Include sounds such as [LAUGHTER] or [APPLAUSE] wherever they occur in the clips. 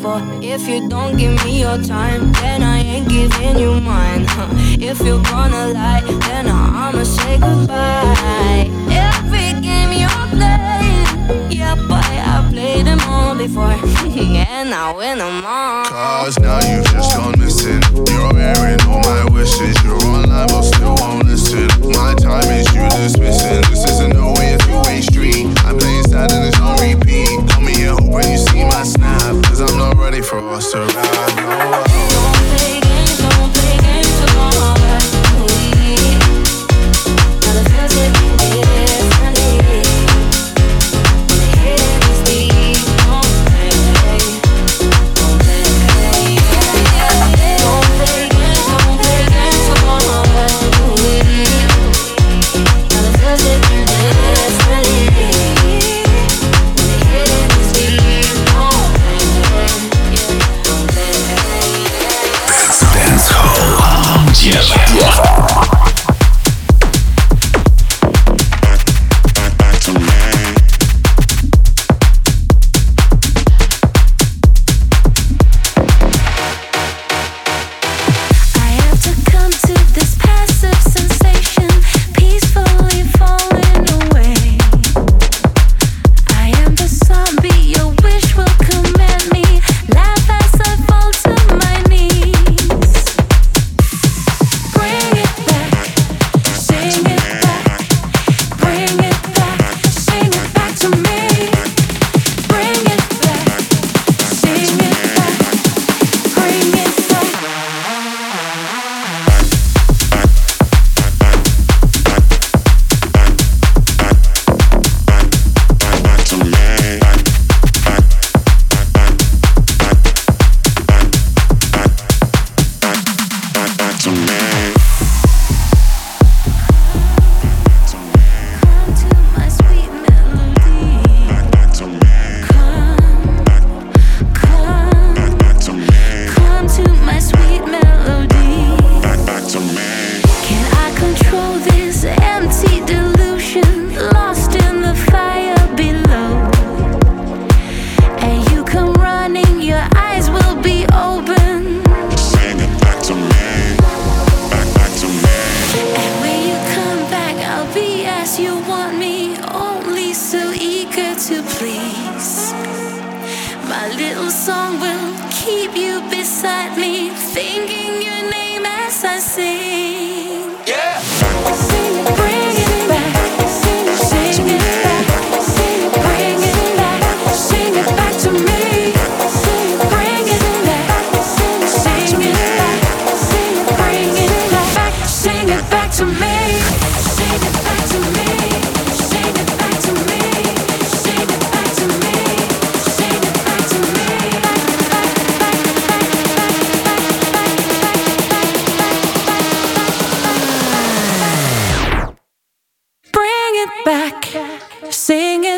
for. If you don't give me your time, then I ain't giving you mine. If you're gonna lie, then I'ma say goodbye. Every game you play, yeah, boy, I played them all before, [LAUGHS] and I win them all. Cause now you've just gone missing. You're airing all my wishes. You're online, but still won't listen. My time is you dismissing. This isn't no way a two-way street. I'm playing sad and it's on repeat. for us around the world.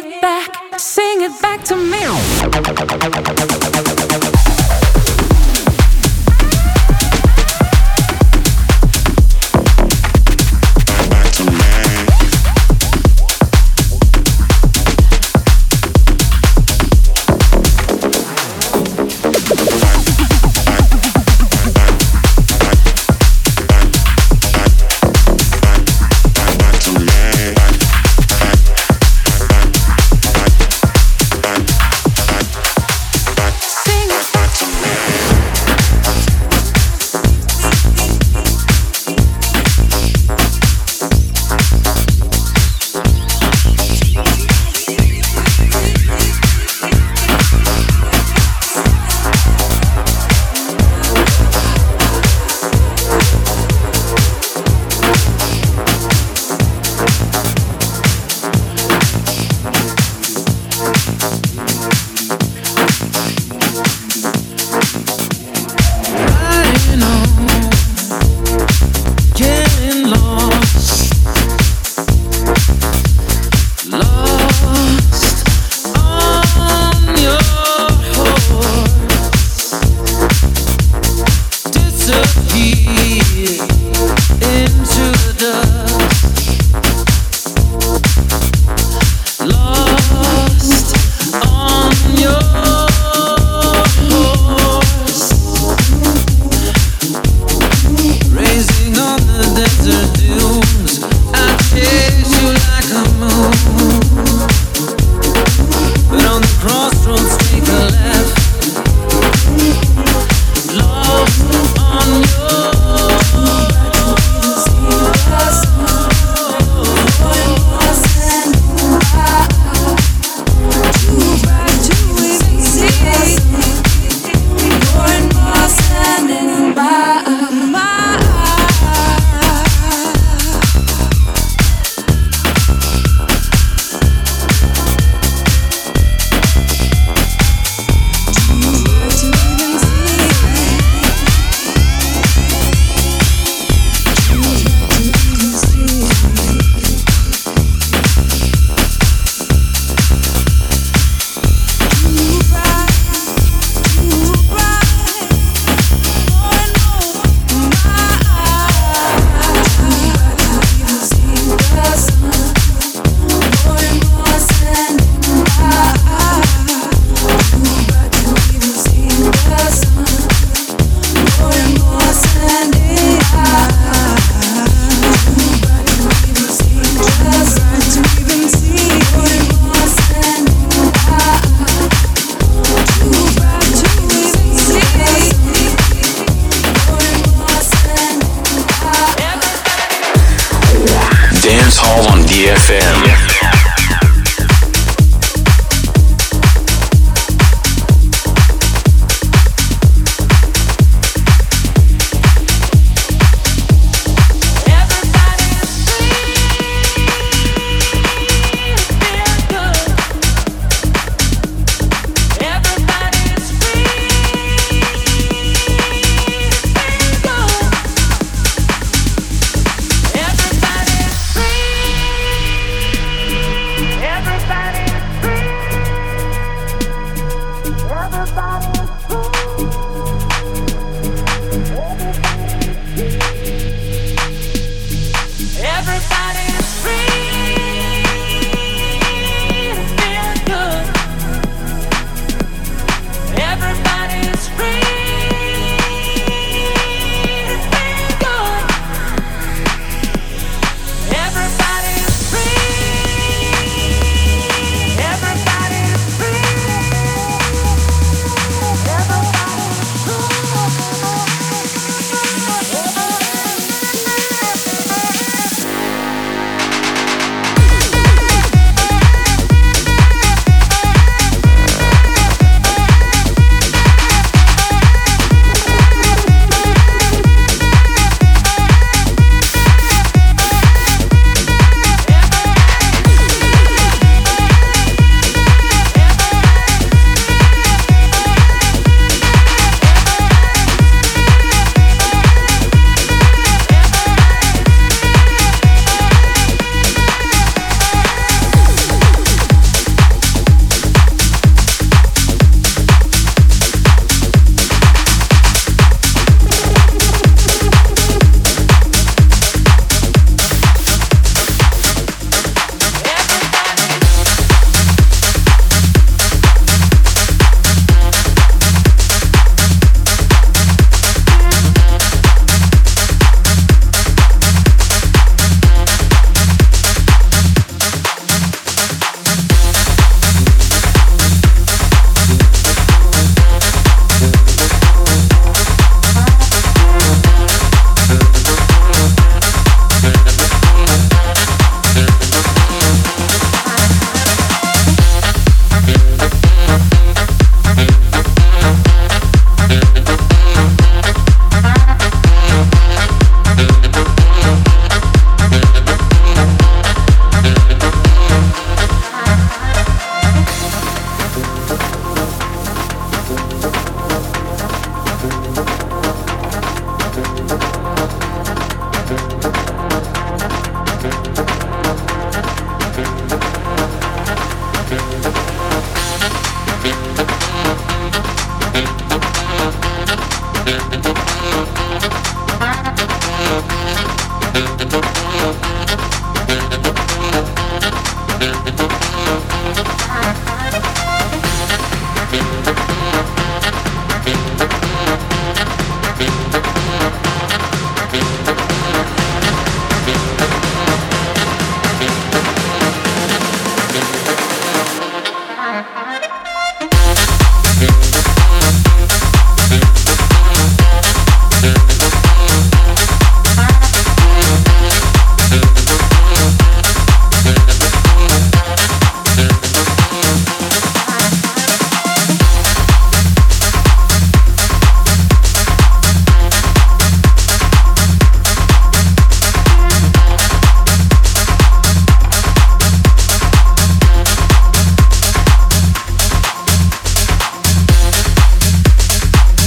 it back, sing it back to me.